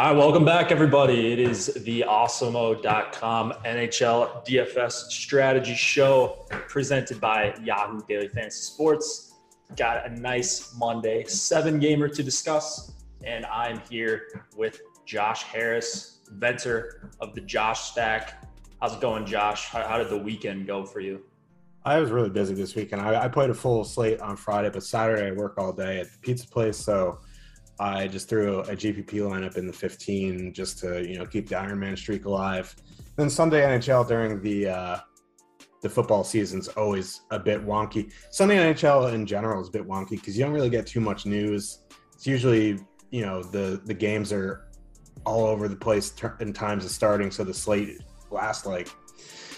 Hi, welcome back, everybody. It is the awesemo.com NHL DFS strategy show presented by Yahoo Daily Fantasy Sports. Got a nice Monday, seven gamer to discuss, and I'm here with Josh Harris, inventor of the Josh Stack. How's it going, Josh? How, how did the weekend go for you? I was really busy this weekend. I, I played a full slate on Friday, but Saturday I work all day at the pizza place, so I just threw a GPP lineup in the 15 just to you know keep the Iron Man streak alive. Then Sunday NHL during the uh, the football season's always a bit wonky. Sunday NHL in general is a bit wonky because you don't really get too much news. It's usually you know the the games are all over the place in times of starting, so the slate lasts like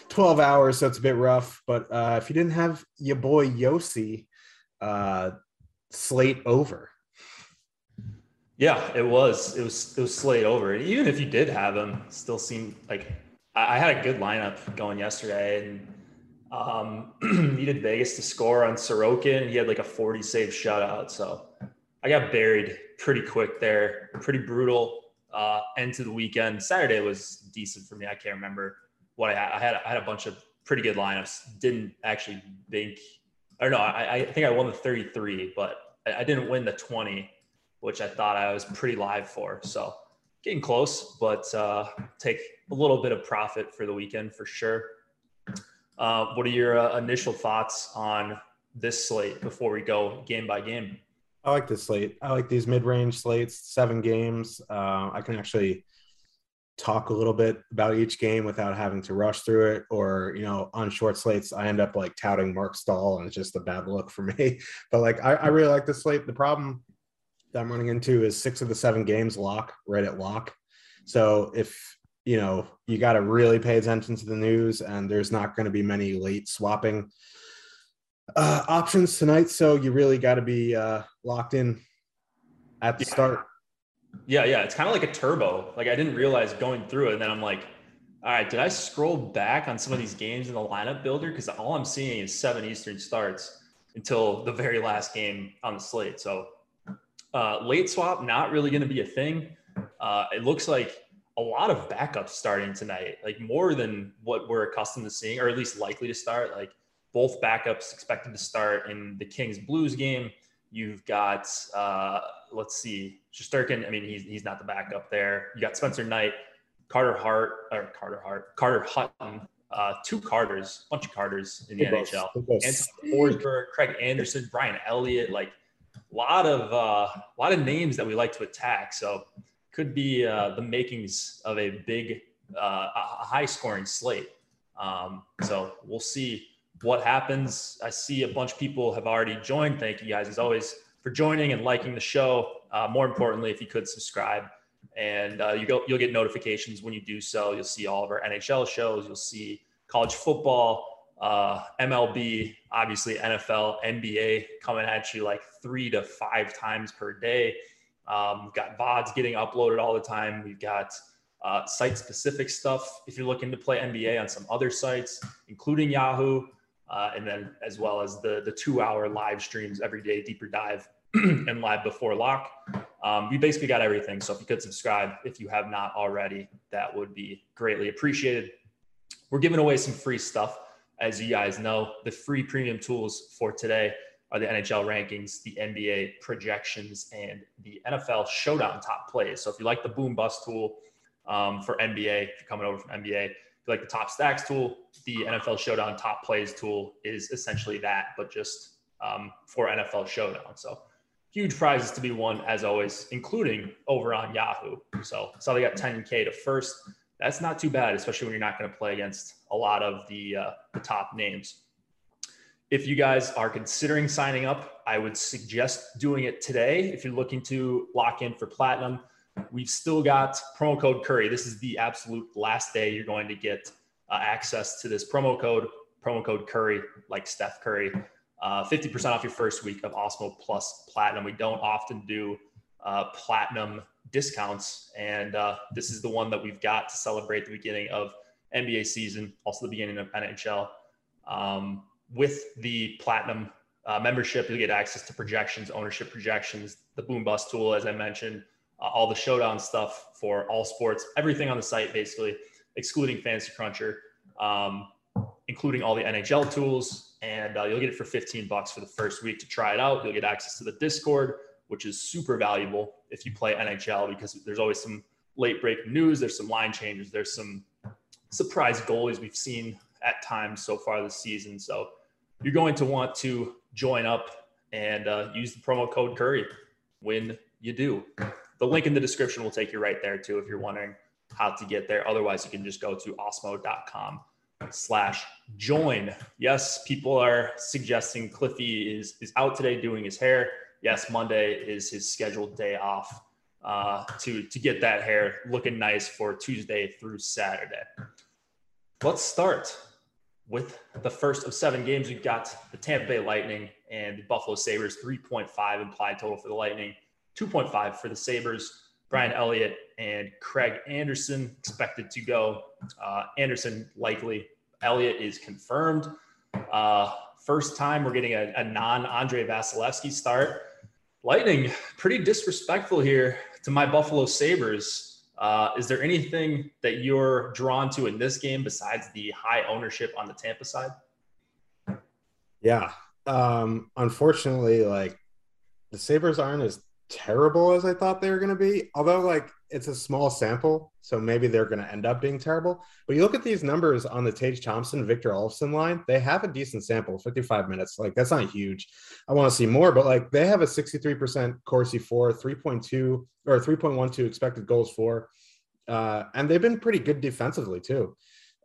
12 hours, so it's a bit rough. But uh, if you didn't have your boy Josi, uh, slate over. Yeah, it was. It was. It was slayed over. Even if you did have him, still seemed like I, I had a good lineup going yesterday, and um, needed Vegas to score on Sorokin. He had like a 40 save shutout, so I got buried pretty quick there. Pretty brutal uh, end to the weekend. Saturday was decent for me. I can't remember what I had. I had, I had a bunch of pretty good lineups. Didn't actually think, or no, I, I think I won the 33, but I, I didn't win the 20 which I thought I was pretty live for. So getting close, but uh, take a little bit of profit for the weekend for sure. Uh, what are your uh, initial thoughts on this slate before we go game by game? I like this slate. I like these mid-range slates, seven games. Uh, I can actually talk a little bit about each game without having to rush through it. Or you know, on short slates, I end up like touting Mark Staal, and it's just a bad look for me. But like, I, I really like this slate. The problem that I'm running into is six of the seven games lock right at lock. So if you know you got to really pay attention to the news, and there's not going to be many late swapping uh, options tonight. So you really got to be uh, locked in at the yeah. start. Yeah, yeah, it's kind of like a turbo. Like I didn't realize going through it, and then I'm like, all right, did I scroll back on some of these games in the lineup builder? Because all I'm seeing is seven Eastern starts until the very last game on the slate. So uh, late swap, not really going to be a thing. Uh, it looks like a lot of backups starting tonight, like more than what we're accustomed to seeing, or at least likely to start. Like both backups expected to start in the Kings Blues game. You've got, uh, let's see, Shesterkin. I mean, he's, he's not the backup there. You got Spencer Knight, Carter Hart, or Carter Hart, Carter Hutton, uh, two Carters, bunch of Carters in the NHL. Anton Forsberg, Craig Anderson, Brian Elliott, like lot of uh, a lot of names that we like to attack. So could be uh, the makings of a big, uh, a high scoring slate. Um, so we'll see what happens. I see a bunch of people have already joined. Thank you guys as always for joining and liking the show. Uh, more importantly, if you could subscribe and uh, you go, you'll get notifications when you do so. You'll see all of our NHL shows. You'll see college football uh, MLB, obviously NFL, NBA coming at you like three to five times per day. Um, we've got VODs getting uploaded all the time. We've got uh, site specific stuff if you're looking to play NBA on some other sites, including Yahoo, uh, and then as well as the, the two hour live streams every day, deeper dive and live before lock. Um, we basically got everything. So if you could subscribe, if you have not already, that would be greatly appreciated. We're giving away some free stuff as you guys know, the free premium tools for today are the NHL rankings, the NBA projections, and the NFL showdown top plays. So if you like the boom bust tool um, for NBA, if you're coming over from NBA, if you like the top stacks tool, the NFL Showdown top plays tool is essentially that, but just um, for NFL Showdown. So huge prizes to be won as always, including over on Yahoo. So saw they got 10K to first. That's not too bad, especially when you're not going to play against a lot of the, uh, the top names. If you guys are considering signing up, I would suggest doing it today. If you're looking to lock in for platinum, we've still got promo code Curry. This is the absolute last day you're going to get uh, access to this promo code, promo code Curry, like Steph Curry. Uh, 50% off your first week of Awesemo Plus Platinum. We don't often do uh, platinum discounts, and uh, this is the one that we've got to celebrate the beginning of NBA season, also the beginning of NHL. Um, with the platinum uh, membership, you'll get access to projections, ownership projections, the Boom Bust tool, as I mentioned, uh, all the showdown stuff for all sports, everything on the site, basically, excluding Fantasy Cruncher, um, including all the NHL tools, and uh, you'll get it for 15 bucks for the first week to try it out. You'll get access to the Discord, which is super valuable if you play NHL because there's always some late breaking news. There's some line changes. There's some surprise goalies we've seen at times so far this season. So you're going to want to join up and uh, use the promo code Curry when you do. The link in the description will take you right there too if you're wondering how to get there. Otherwise, you can just go to awesemo.com slash join. Yes, people are suggesting Cliffy is is out today doing his hair. Yes, Monday is his scheduled day off uh, to to get that hair looking nice for Tuesday through Saturday. Let's start with the first of seven games. We've got the Tampa Bay Lightning and the Buffalo Sabres, 3.5 implied total for the Lightning, 2.5 for the Sabres. Brian Elliott and Craig Anderson expected to go. Uh, Anderson likely. Elliott is confirmed. Uh, first time we're getting a, a non Andrei Vasilevskiy start. Lightning, pretty disrespectful here to my Buffalo Sabres. Uh, is there anything that you're drawn to in this game besides the high ownership on the Tampa side? Yeah. Um, unfortunately, like the Sabres aren't as terrible as I thought they were going to be. Although, like, it's a small sample, so maybe they're going to end up being terrible. But you look at these numbers on the Tage Thompson, Victor Olofsson line, they have a decent sample, 55 minutes. Like, that's not huge. I want to see more, but like, they have a 63% Corsi for, 3.2 or 3.12 expected goals for. Uh, and they've been pretty good defensively, too.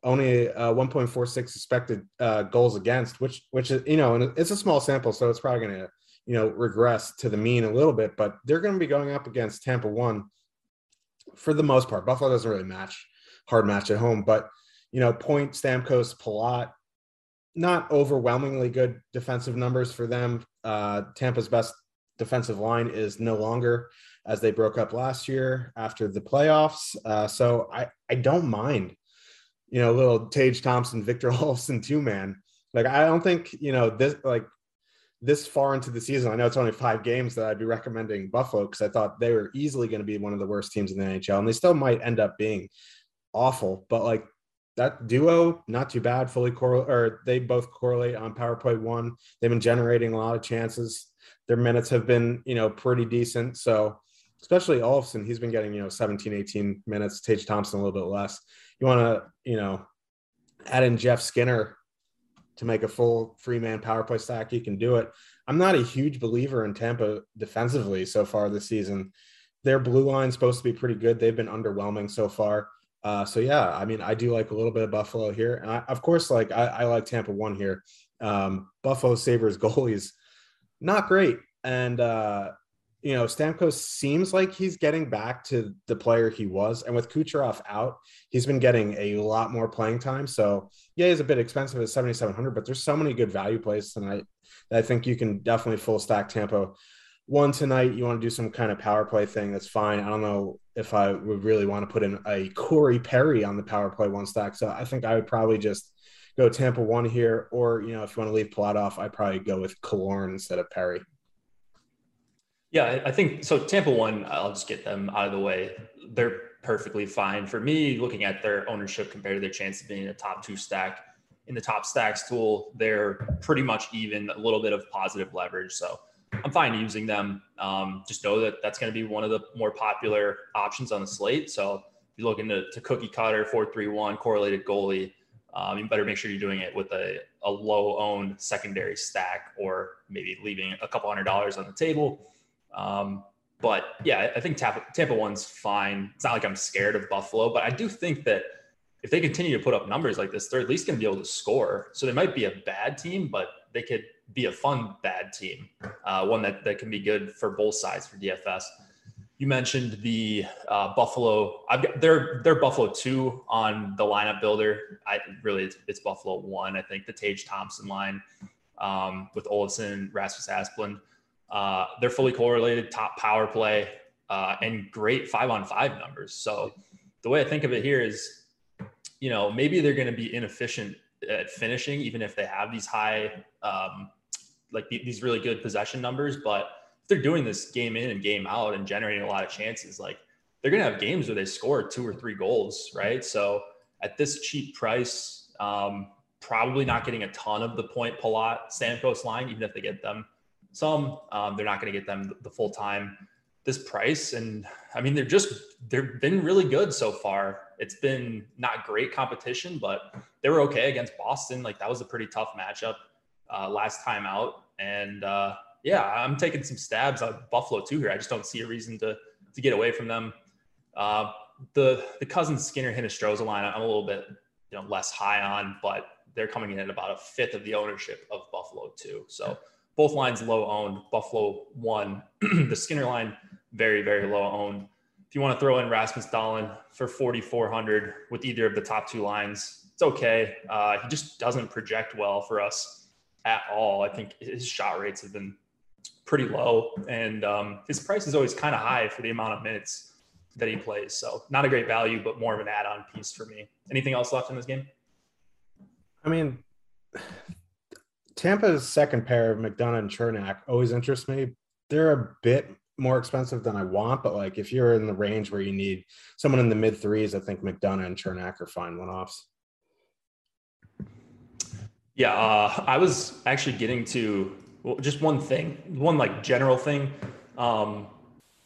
Only uh, 1.46 expected uh, goals against, which, which is, you know, and it's a small sample, so it's probably going to you know, regress to the mean a little bit, but they're going to be going up against Tampa one for the most part. Buffalo doesn't really match hard match at home, but you know, Point, Stamkos, Palat, not overwhelmingly good defensive numbers for them. Uh, Tampa's best defensive line is no longer as they broke up last year after the playoffs. Uh, so I, I don't mind, you know, little Tage Thompson, Victor Olofsson two man. Like I don't think you know this like this far into the season, I know it's only five games that I'd be recommending Buffalo because I thought they were easily going to be one of the worst teams in the NHL, and they still might end up being awful. But like that duo, not too bad. Fully correlate, or they both correlate on power play one. They've been generating a lot of chances. Their minutes have been, you know, pretty decent. So especially Olofsson, he's been getting, you know, 17, 18 minutes. Tage Thompson a little bit less. You want to, you know, add in Jeff Skinner to make a full free man power play stack, you can do it. I'm not a huge believer in Tampa defensively so far this season. Their blue line's supposed to be pretty good. They've been underwhelming so far. Uh, so yeah, I mean, I do like a little bit of Buffalo here, and I, of course, like I, I, like Tampa one here. Um, Buffalo Sabres goalies not great, and uh, you know, Stamkos seems like he's getting back to the player he was. And with Kucherov out, he's been getting a lot more playing time. So, yeah, he's a bit expensive at 7,700, but there's so many good value plays tonight that I think you can definitely full stack Tampa. One tonight, you want to do some kind of power play thing. That's fine. I don't know if I would really want to put in a Corey Perry on the power play one stack. So, I think I would probably just go Tampa one here. Or, you know, if you want to leave Palat off, I'd probably go with Killorn instead of Perry. Yeah, I think so. Tampa one, I'll just get them out of the way. They're perfectly fine for me. Looking at their ownership compared to their chance of being a top two stack in the top stacks tool, they're pretty much even. A little bit of positive leverage, so I'm fine using them. Um, just know that that's going to be one of the more popular options on the slate. So if you're looking to, to cookie cutter four three one correlated goalie, um, you better make sure you're doing it with a, a low owned secondary stack or maybe leaving a couple hundred dollars on the table. Um, but yeah, I think Tampa, Tampa one's fine. It's not like I'm scared of Buffalo, but I do think that if they continue to put up numbers like this, they're at least going to be able to score. So they might be a bad team, but they could be a fun bad team, uh, one that, that can be good for both sides for DFS. You mentioned the uh, Buffalo. I've got they're they're Buffalo two on the lineup builder. I really it's, it's Buffalo one. I think the Tage Thompson line um, with Olofsson, Rasmus Asplund. Uh, they're fully correlated, top power play, uh, and great five on five numbers. So the way I think of it here is, you know, maybe they're going to be inefficient at finishing, even if they have these high, um, like these really good possession numbers, but if they're doing this game in and game out and generating a lot of chances, like they're going to have games where they score two or three goals, right? So at this cheap price, um, probably not getting a ton of the point Palat Stamkos line, even if they get them some, um, they're not going to get them the full time this price. And I mean, they're just, they've been really good so far. It's been not great competition, but they were okay against Boston. Like that was a pretty tough matchup uh, last time out. And uh, yeah, I'm taking some stabs on Buffalo too here. I just don't see a reason to to get away from them. Uh, the the Cozens Skinner Hinostroza line, I'm a little bit you know less high on, but they're coming in at about a fifth of the ownership of Buffalo too. So both lines low owned. Buffalo one, the Skinner line very very low owned. If you want to throw in Rasmus Dahlin for 4,400 with either of the top two lines, it's okay. Uh, he just doesn't project well for us at all. I think his shot rates have been pretty low, and um, his price is always kind of high for the amount of minutes that he plays. So not a great value, but more of an add-on piece for me. Anything else left in this game? I mean, Tampa's second pair of McDonagh and Cernak always interests me. They're a bit more expensive than I want, but like if you're in the range where you need someone in the mid threes, I think McDonagh and Cernak are fine one offs. Yeah, uh, I was actually getting to well, just one thing, one like general thing. Um,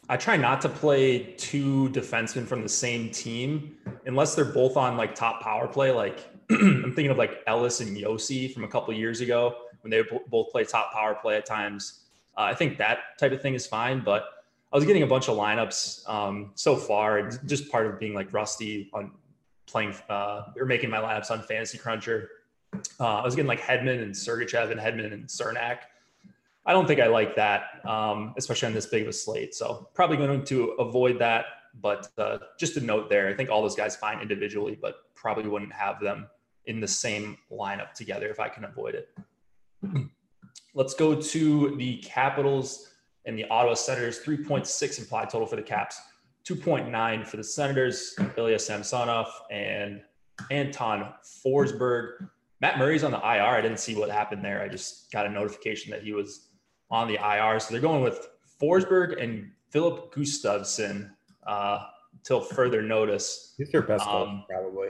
I try not to play two defensemen from the same team unless they're both on like top power play. Like I'm thinking of like Ellis and Josi from a couple years ago when they both play top power play at times. Uh, I think that type of thing is fine, but I was getting a bunch of lineups um, so far, just part of being like rusty on playing uh, or making my lineups on Fantasy Cruncher. Uh, I was getting like Hedman and Sergachev and Hedman and Cernak. I don't think I like that, um, especially on this big of a slate. So probably going to avoid that. But uh, just a note there, I think all those guys fine individually, but probably wouldn't have them in the same lineup together if I can avoid it. Let's go to the Capitals and the Ottawa Senators. 3.6 implied total for the Caps, 2.9 for the Senators. Ilya Samsonov and Anton Forsberg. Matt Murray's on the IR. I didn't see what happened there. I just got a notification that he was on the IR. So they're going with Forsberg and Filip Gustavsson uh, till further notice. He's their best um, probably.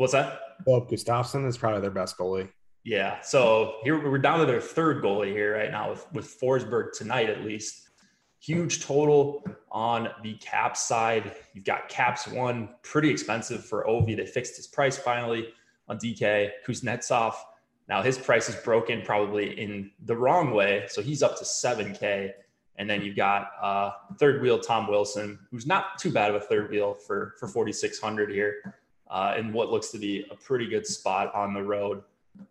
What's that? Filip Gustavsson is probably their best goalie. Yeah. So here we're down to their third goalie here right now with, with Forsberg tonight at least. Huge total on the cap side. You've got caps one, pretty expensive for Ovi. They fixed his price finally on DK. Kuznetsov now his price is broken probably in the wrong way, so he's up to 7K. And then you've got uh, third wheel Tom Wilson, who's not too bad of a third wheel for for 4,600 here, uh, in what looks to be a pretty good spot on the road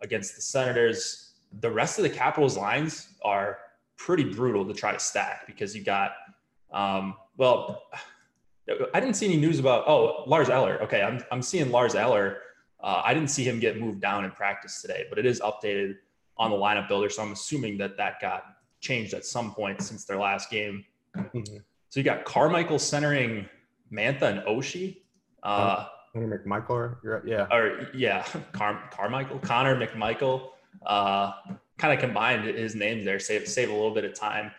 against the Senators. The rest of the Capitals lines are pretty brutal to try to stack because you got, um, well, I didn't see any news about oh Lars Eller. Okay, I'm I'm seeing Lars Eller uh, I didn't see him get moved down in practice today, but it is updated on the lineup builder. So I'm assuming that that got changed at some point since their last game. Mm-hmm. So you got Carmichael centering Mantha and Oshie. Uh, Connor McMichael, or, yeah, or yeah, Car- Carmichael, Connor McMichael. Uh, kind of combined his names there, save save a little bit of time.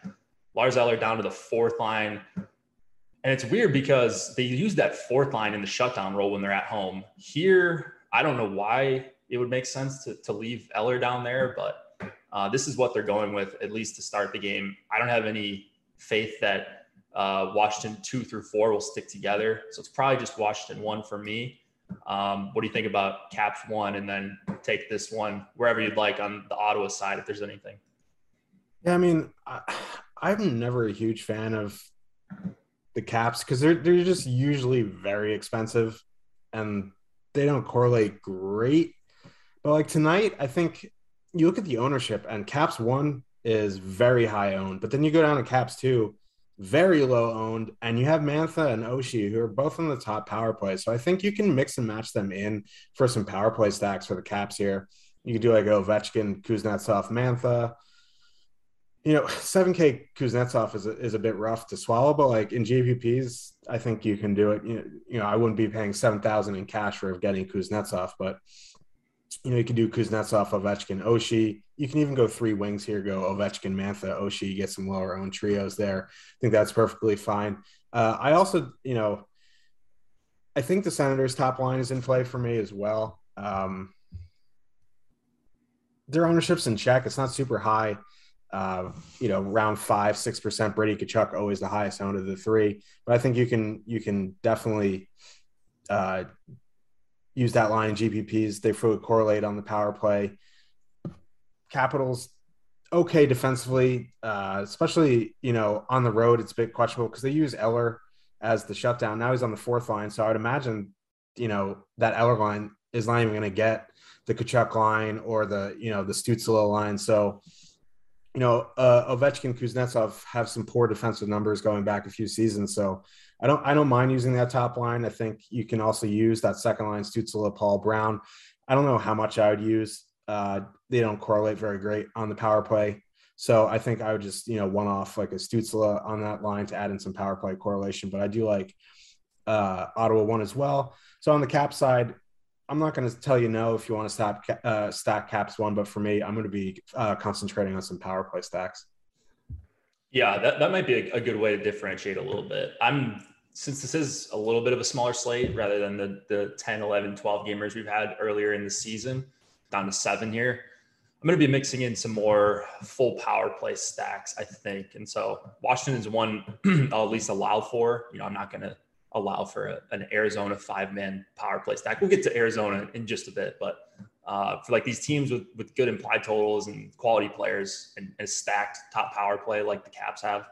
Lars Eller down to the fourth line. And it's weird because they use that fourth line in the shutdown role when they're at home. Here, I don't know why it would make sense to, to leave Eller down there, but uh, this is what they're going with, at least to start the game. I don't have any faith that Uh, Washington two through four will stick together. So it's probably just Washington one for me. Um, what do you think about Caps one, and then take this one wherever you'd like on the Ottawa side, if there's anything. Yeah, I mean, I, I'm never a huge fan of the Caps because they're they're just usually very expensive, and they don't correlate great. But like tonight, I think you look at the ownership, and Caps one is very high owned, but then you go down to Caps two, very low owned, and you have Mantha and Oshie who are both on the top power play. So I think you can mix and match them in for some power play stacks for the Caps here. You could do like Ovechkin, Kuznetsov, Mantha. You know, 7K Kuznetsov is a, is a bit rough to swallow, but like in GPPs, I think you can do it. You know, you know I wouldn't be paying 7,000 in cash for getting Kuznetsov, but you know, you can do Kuznetsov, Ovechkin, Oshie. You can even go three wings here, go Ovechkin, Mantha, Oshie, get some lower own trios there. I think that's perfectly fine. Uh, I also, you know, I think the Senators' top line is in play for me as well. Um, their ownership's in check. It's not super high. Uh, you know, around five, six percent. Brady Tkachuk always the highest owned of the three, but I think you can you can definitely uh, use that line in GPPs. They fully correlate on the power play. Capitals okay defensively, uh, especially you know on the road. It's a bit questionable because they use Eller as the shutdown. Now he's on the fourth line, so I would imagine you know that Eller line is not even going to get the Tkachuk line or the you know the Stützle line. So you know uh, Ovechkin, Kuznetsov have some poor defensive numbers going back a few seasons. So I don't I don't mind using that top line. I think you can also use that second line, Stützle, Paul Brown. I don't know how much I would use. Uh, they don't correlate very great on the power play. So I think I would just, you know, one off like a Stützle on that line to add in some power play correlation. But I do like uh, Ottawa one as well. So on the cap side, I'm not going to tell you no if you want to stop uh, stack caps one, but for me, I'm going to be uh, concentrating on some power play stacks. Yeah, that, that might be a, a, good way to differentiate a little bit. I'm since this is a little bit of a smaller slate rather than the the 10, 11, 12 gamers we've had earlier in the season, down to seven here. I'm going to be mixing in some more full power play stacks, I think. And so Washington is one I'll at least allow for. You know, I'm not going to allow for a, an Arizona five man power play stack. We'll get to Arizona in just a bit, but uh, for like these teams with, with good implied totals and quality players and, and stacked top power play like the Caps have,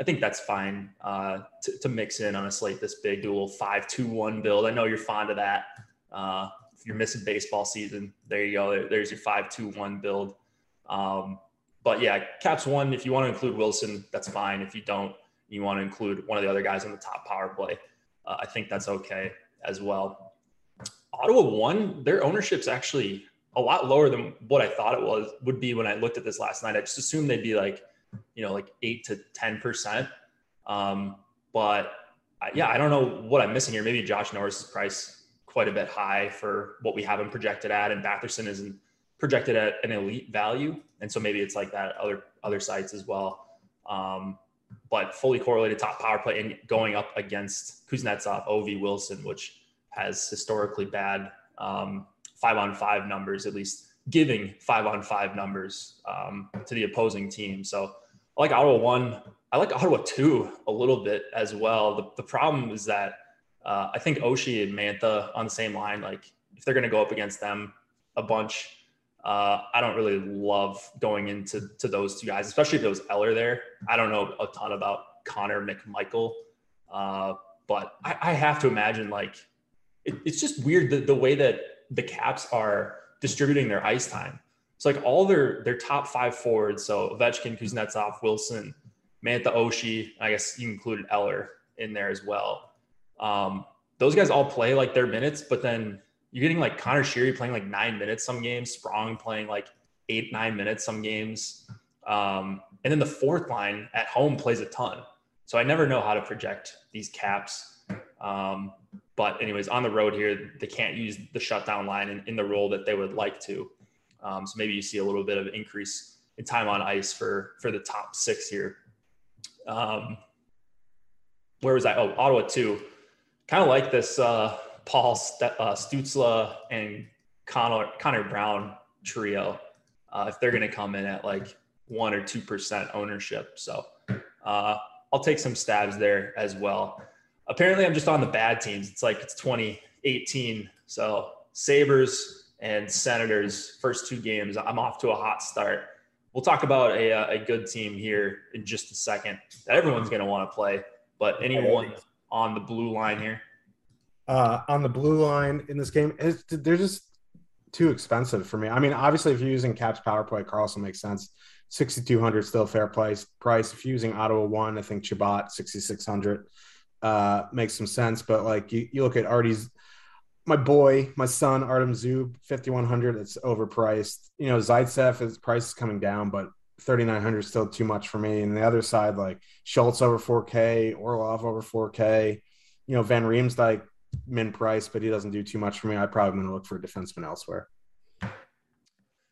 I think that's fine uh, to, to, mix in on a slate this big. Do a little five two one build. I know you're fond of that. Uh, if you're missing baseball season, there you go. there's your five two one build. Um, but yeah, Caps one. If you want to include Wilson, that's fine. If you don't, you want to include one of the other guys on the top power play. Uh, I think that's okay as well. Ottawa one, their ownership's actually a lot lower than what I thought it was would be when I looked at this last night. I just assumed they'd be like you know, like eight to 10%. Um, but I, yeah, I don't know what I'm missing here. Maybe Josh Norris' price quite a bit high for what we have him projected at, and Batherson isn't projected at an elite value. And so maybe it's like that other other sites as well. Um, but fully correlated top power play and going up against Kuznetsov, Ov Wilson, which has historically bad um, five on five numbers, at least giving five on five numbers um, to the opposing team. So I like Ottawa one. I like Ottawa two a little bit as well. The, the problem is that uh, I think Oshie and Mantha on the same line, like if they're going to go up against them a bunch, uh, I don't really love going into to those two guys, especially if it was Eller there. I don't know a ton about Connor McMichael, uh, but I, I, have to imagine like it, it's just weird the, the way that the Caps are distributing their ice time. It's like all their their top five forwards, so Ovechkin, Kuznetsov, Wilson, Mantha Oshie, I guess you included Eller in there as well. Um, those guys all play like their minutes, but then you're getting like Conor Sheary playing like nine minutes some games, Sprong playing like eight, nine minutes some games. Um, and then the fourth line at home plays a ton. So I never know how to project these caps. Um, but anyways, on the road here, they can't use the shutdown line in, in the role that they would like to. Um, so maybe you see a little bit of increase in time on ice for for the top six here. Um, where was I? Oh, Ottawa too. Kind of like this uh, Paul St- uh, Stützle and Connor Connor Brown trio. Uh, if they're going to come in at like one or two percent ownership, so uh, I'll take some stabs there as well. Apparently, I'm just on the bad teams. It's like it's 2018, so Sabres and Senators first two games. I'm off to a hot start. We'll talk about a, uh, a good team here in just a second that everyone's going to want to play. But anyone on the blue line here? Uh, on the blue line in this game, they're just too expensive for me. I mean, obviously, if you're using Caps power play, Karlsson makes sense. 6,200 still fair price. Price if you're using Ottawa one, I think Chabot 6,600 uh, makes some sense. But like you, you look at Artie's, my boy, my son Artem Zub 5,100. It's overpriced. You know, Zaitsev his price is coming down, but 3,900 is still too much for me. And the other side, like Schultz over 4K, Orlov over 4K. You know, Van Riemsdyk min price, but he doesn't do too much for me. I probably going to look for a defenseman elsewhere.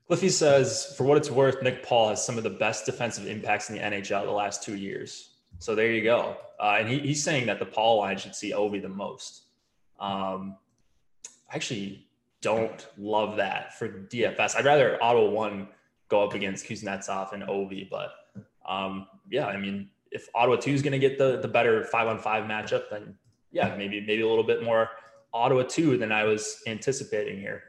Cliffy says, for what it's worth, Nick Paul has some of the best defensive impacts in the NHL the last two years. So there you go. Uh, and he, he's saying that the Paul line should see Ovi the most. Um, actually don't love that for DFS. I'd rather Ottawa One go up against Kuznetsov and Ovi, but um, yeah, I mean, if Ottawa two is going to get the the better five on five matchup, then yeah, maybe maybe a little bit more Ottawa two than I was anticipating here.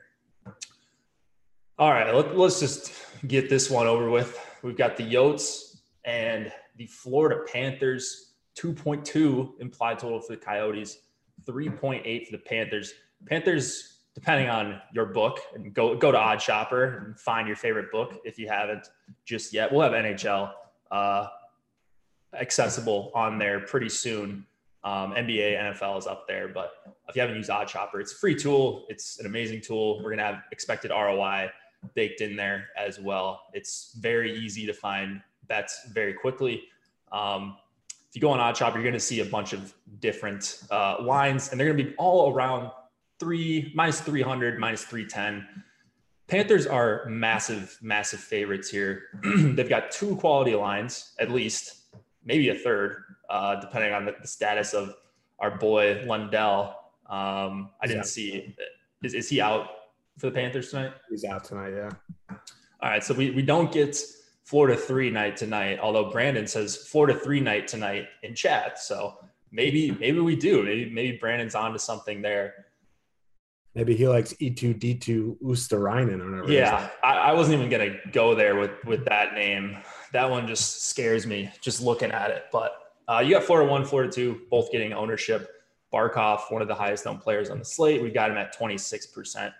All right, let, us just get this one over with. We've got the Yotes and the Florida Panthers, 2.2 implied total for the Coyotes, 3.8 for the Panthers. Panthers, depending on your book, and go go to OddsShopper and find your favorite book if you haven't just yet. We'll have NHL uh, accessible on there pretty soon. Um, NBA, NFL is up there, but if you haven't used OddsShopper, it's a free tool. It's an amazing tool. We're gonna have expected ROI baked in there as well. It's very easy to find bets very quickly. Um, if you go on OddsShop, you're going to see a bunch of different uh, lines, and they're going to be all around three minus 300, minus 310. Panthers are massive, massive favorites here. They've got two quality lines, at least, maybe a third, uh, depending on the, the, status of our boy Lundell. Um, I didn't see. Is, is he out for the Panthers tonight? He's out tonight, yeah. All right, so we, we don't get Florida three night tonight, although Brandon says Florida three night tonight in chat. So maybe maybe we do. Maybe maybe Brandon's onto something there. Maybe he likes E2 D2 Oosterainen or whatever. Yeah, I, I, wasn't even gonna go there with with that name. That one just scares me just looking at it. But uh, you got Florida one, Florida two, both getting ownership. Barkov, one of the highest owned players on the slate, we got him at 26%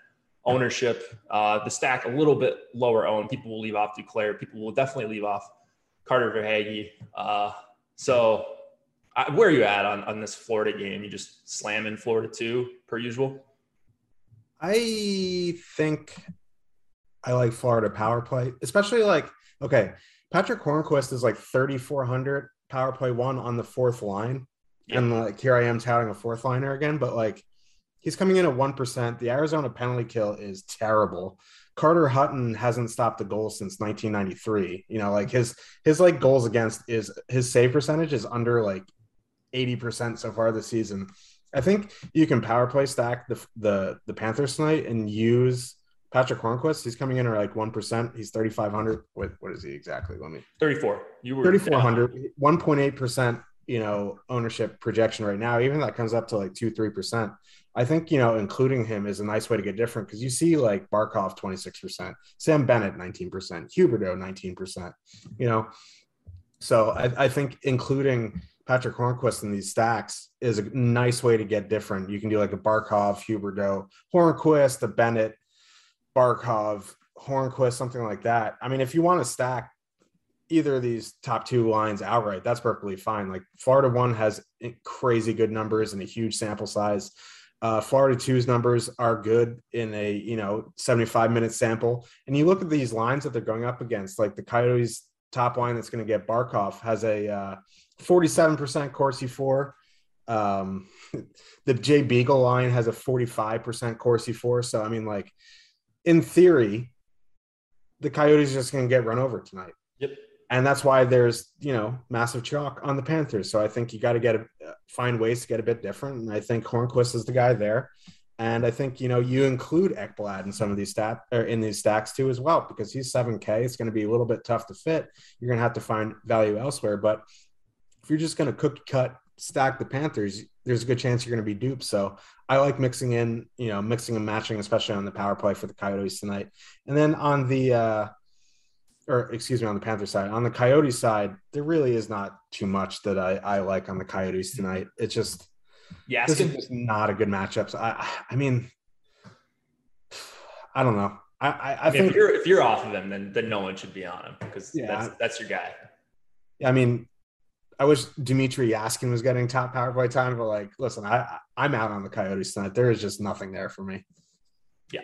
ownership. Uh, the stack a little bit lower owned. People will leave off Duclair. People will definitely leave off Carter Verhaeghe. Uh, so I, where are you at on, on this Florida game? You just slamming Florida two per usual? I think I like Florida power play, especially like, okay, Patric Hornqvist is like 3,400 power play one on the fourth line. Yeah. And like here I am touting a fourth liner again, but like He's coming in at 1%. The Arizona penalty kill is terrible. Carter Hutton hasn't stopped a goal since 1993. You know, like his his like goals against is his save percentage is under like 80% so far this season. I think you can power play stack the the the Panthers tonight and use Patric Hornqvist. He's coming in at like one percent. He's thirty five hundred. What what is he exactly? Let me thirty four. You were thirty four hundred. One point eight percent. You know ownership projection right now. Even that comes up to like two three percent. I think you know including him is a nice way to get different because you see like Barkov 26%, Sam Bennett 19%, Huberdeau 19%, you know. So I, I think including Patric Hornqvist in these stacks is a nice way to get different. You can do like a Barkov, Huberdeau, Hornqvist, a Bennett, Barkov, Hornqvist, something like that. I mean, if you want to stack either of these top two lines outright, that's perfectly fine. Like Florida one has crazy good numbers and a huge sample size. Uh, Florida two's numbers are good in a you know 75 minute sample, and you look at these lines that they're going up against. Like the Coyotes' top line that's going to get Barkov has a uh, 47% Corsi for. Um, the Jay Beagle line has a 45% Corsi for. So I mean, like in theory, the Coyotes are just going to get run over tonight. Yep and that's why there's you know massive chalk on the Panthers. So I think you got to get a, find ways to get a bit different, and I think Hornqvist is the guy there. And I think you know you include Ekblad in some of these stat or in these stacks too as well because he's seven K. It's going to be a little bit tough to fit. You're going to have to find value elsewhere, but if you're just going to cook cut stack the Panthers, there's a good chance you're going to be duped. So I like mixing in, you know, mixing and matching, especially on the power play for the Coyotes tonight. And then on the, uh, or excuse me, on the Panther side, on the Coyote side, there really is not too much that I, I like on the Coyotes tonight. It's just, yeah, this is just not a good matchup. So I, I mean, I don't know. I, I, I think if you're if you're off of them, then then no one should be on him because yeah, that's that's your guy. I mean, I wish Dmitrij Jaskin was getting top power play time, but like, listen, I I'm out on the Coyotes tonight. There is just nothing there for me. Yeah,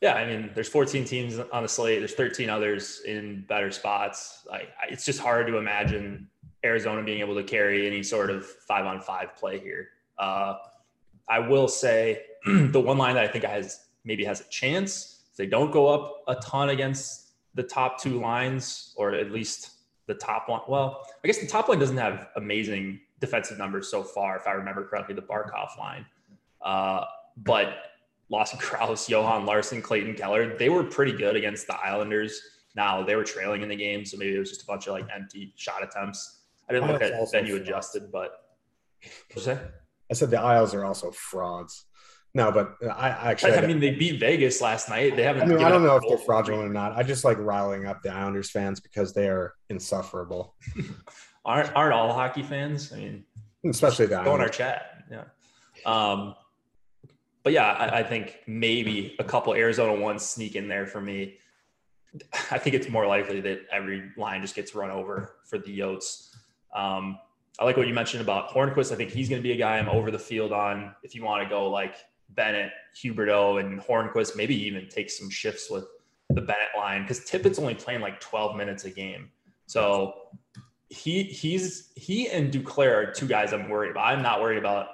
yeah. I mean, there's 14 teams on the slate. There's 13 others in better spots. Like, it's just hard to imagine Arizona being able to carry any sort of five on five play here. Uh, I will say the one line that I think has maybe has a chance if they don't go up a ton against the top two lines, or at least the top one. Well, I guess the top line doesn't have amazing defensive numbers so far, if I remember correctly, the Barkov line. Uh, but Lawson Crouse, Johan Larsson, Clayton Keller, they were pretty good against the Islanders. Now they were trailing in the game, so maybe it was just a bunch of like empty shot attempts. I didn't look at venue adjusted, but? I said the Isles are also frauds. No, but I actually. I, I mean, they beat Vegas last night. They haven't. I mean, I don't know if they're fraudulent or not. I just like riling up the Islanders fans because they are insufferable. aren't aren't all hockey fans? I mean, especially the go in our chat. Yeah. Um, but yeah, I, I think maybe a couple Arizona ones sneak in there for me. I think it's more likely that every line just gets run over for the Yotes. Um, I like what you mentioned about Hornqvist. I think he's going to be a guy I'm over the field on. If you want to go like Bennett, Huberdeau, and Hornqvist, maybe even take some shifts with the Bennett line because Tippett's only playing like 12 minutes a game. So he he's he and Duclair are two guys I'm worried about. I'm not worried about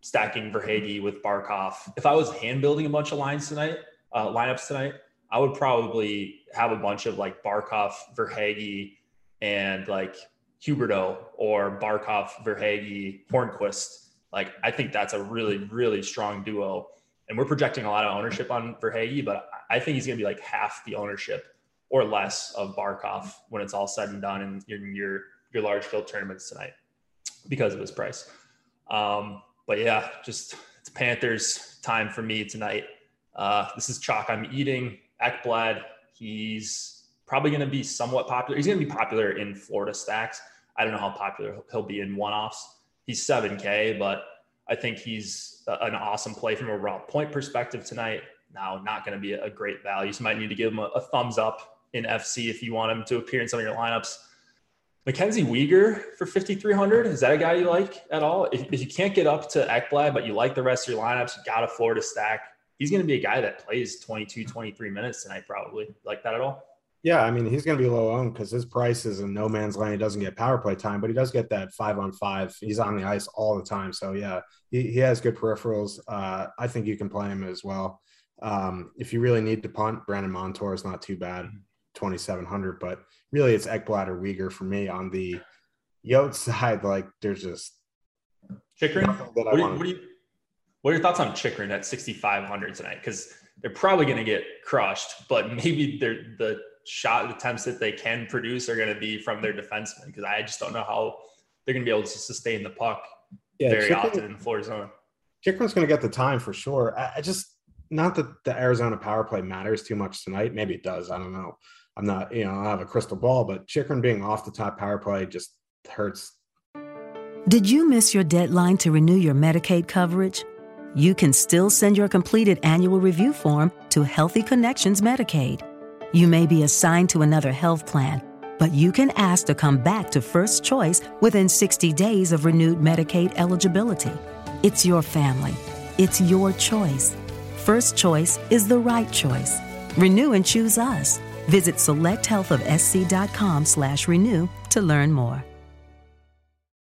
stacking Verhaeghe with Barkov. If I was hand building a bunch of lines tonight, uh, lineups tonight, I would probably have a bunch of like Barkov, Verhaeghe, and like Huberdeau or Barkov, Verhaeghe, Hornqvist. Like I think that's a really, really strong duo. And we're projecting a lot of ownership on Verhaeghe, but I think he's going to be like half the ownership or less of Barkov when it's all said and done in, in your your large field tournaments tonight because of his price. Um, but yeah, just it's Panthers time for me tonight. Uh, this is chalk I'm eating. Ekblad, he's probably going to be somewhat popular. He's going to be popular in Florida stacks. I don't know how popular he'll be in one offs. He's 7K, but I think he's an awesome play from a raw point perspective tonight. Now, not going to be a great value. So, you might need to give him a, a, thumbs up in FC if you want him to appear in some of your lineups. Mackenzie Weegar for 5,300. Is that a guy you like at all? If, if you can't get up to Ekblad, but you like the rest of your lineups, you got a Florida stack, he's going to be a guy that plays 22, 23 minutes tonight, probably. Like that at all? Yeah, I mean he's going to be low owned because his price is in no man's land. He doesn't get power play time, but he does get that five on five. He's on the ice all the time, so yeah, he, he has good peripherals. Uh, I think you can play him as well. Um, if you really need to punt, Brandon Montour is not too bad, twenty seven hundred. But really, it's Ekblad or Weegar for me on the Yote side. Like there's just Chychrun. What, what, what, what are your thoughts on Chychrun at sixty five hundred tonight? Because they're probably going to get crushed, but maybe they're the shot attempts that they can produce are going to be from their defensemen because I just don't know how they're going to be able to sustain the puck yeah, very Chychrun, often in Florida zone. Chychrun's going to get the time for sure. I, I, just not that the Arizona power play matters too much tonight. Maybe it does. I don't know. I'm not, you know, I have a crystal ball, but Chychrun being off the top power play just hurts. Did you miss your deadline to renew your Medicaid coverage? You can still send your completed annual review form to Healthy Connections Medicaid you may be assigned to another health plan, but you can ask to come back to First Choice within 60 days of renewed Medicaid eligibility. It's your family. It's your choice. First Choice is the right choice. Renew and choose us. Visit selecthealthofsc.com slash renew to learn more.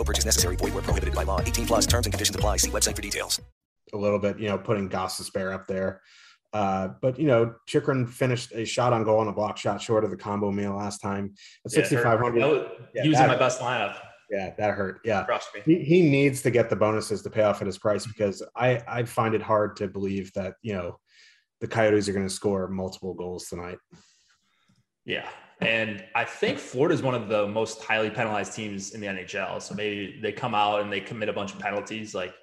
No purchase necessary. Void where prohibited by law. 18 plus terms and conditions apply. See website for details. A little bit, you know, putting Gostisbehere up there. Uh, but you know, Chychrun finished a shot on goal on a block shot short of the combo meal last time at Yeah, 6,500. That Yeah, he was in that- my best lineup. Yeah, that hurt. Yeah. Crushed me. He, he needs to get the bonuses to pay off at his price because I, I find it hard to believe that, you know, the Coyotes are going to score multiple goals tonight. Yeah. And I think Florida is one of the most highly penalized teams in the NHL. So maybe they come out and they commit a bunch of penalties. Like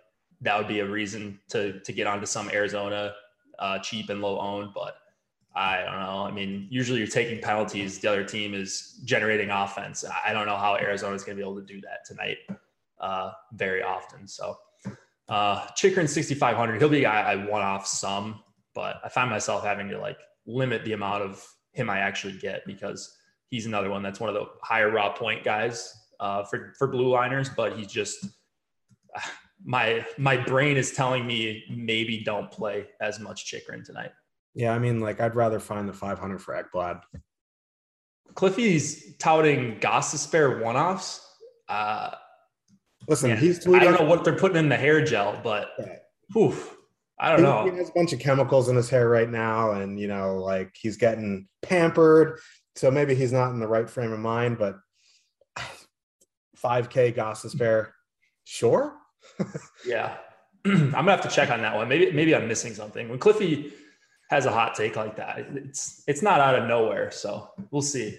that would be a reason to to get onto some Arizona uh, cheap and low owned. But I don't know. I mean, usually you're taking penalties. The other team is generating offense. I don't know how Arizona is going to be able to do that tonight uh, very often. So uh, Chychrun 6,500. He'll be a guy I want off some, but I find myself having to like limit the amount of him I actually get because he's another one that's one of the higher raw point guys uh, for for blue liners, but he's just my my brain is telling me maybe don't play as much Chychrun tonight. Yeah, I mean, like I'd rather find the 500 for Ekblad. Cliffy's touting Gostisbehere one offs. Uh, Listen, yeah, he's I don't know what they're putting in the hair gel, but Yeah. whew, I don't he, know. he has a bunch of chemicals in his hair right now, and you know, like he's getting pampered. So maybe he's not in the right frame of mind, but 5K Gostisbehere, sure. Yeah. I'm gonna have to check on that one. Maybe maybe I'm missing something. When Cliffy has a hot take like that, it's it's not out of nowhere. So we'll see.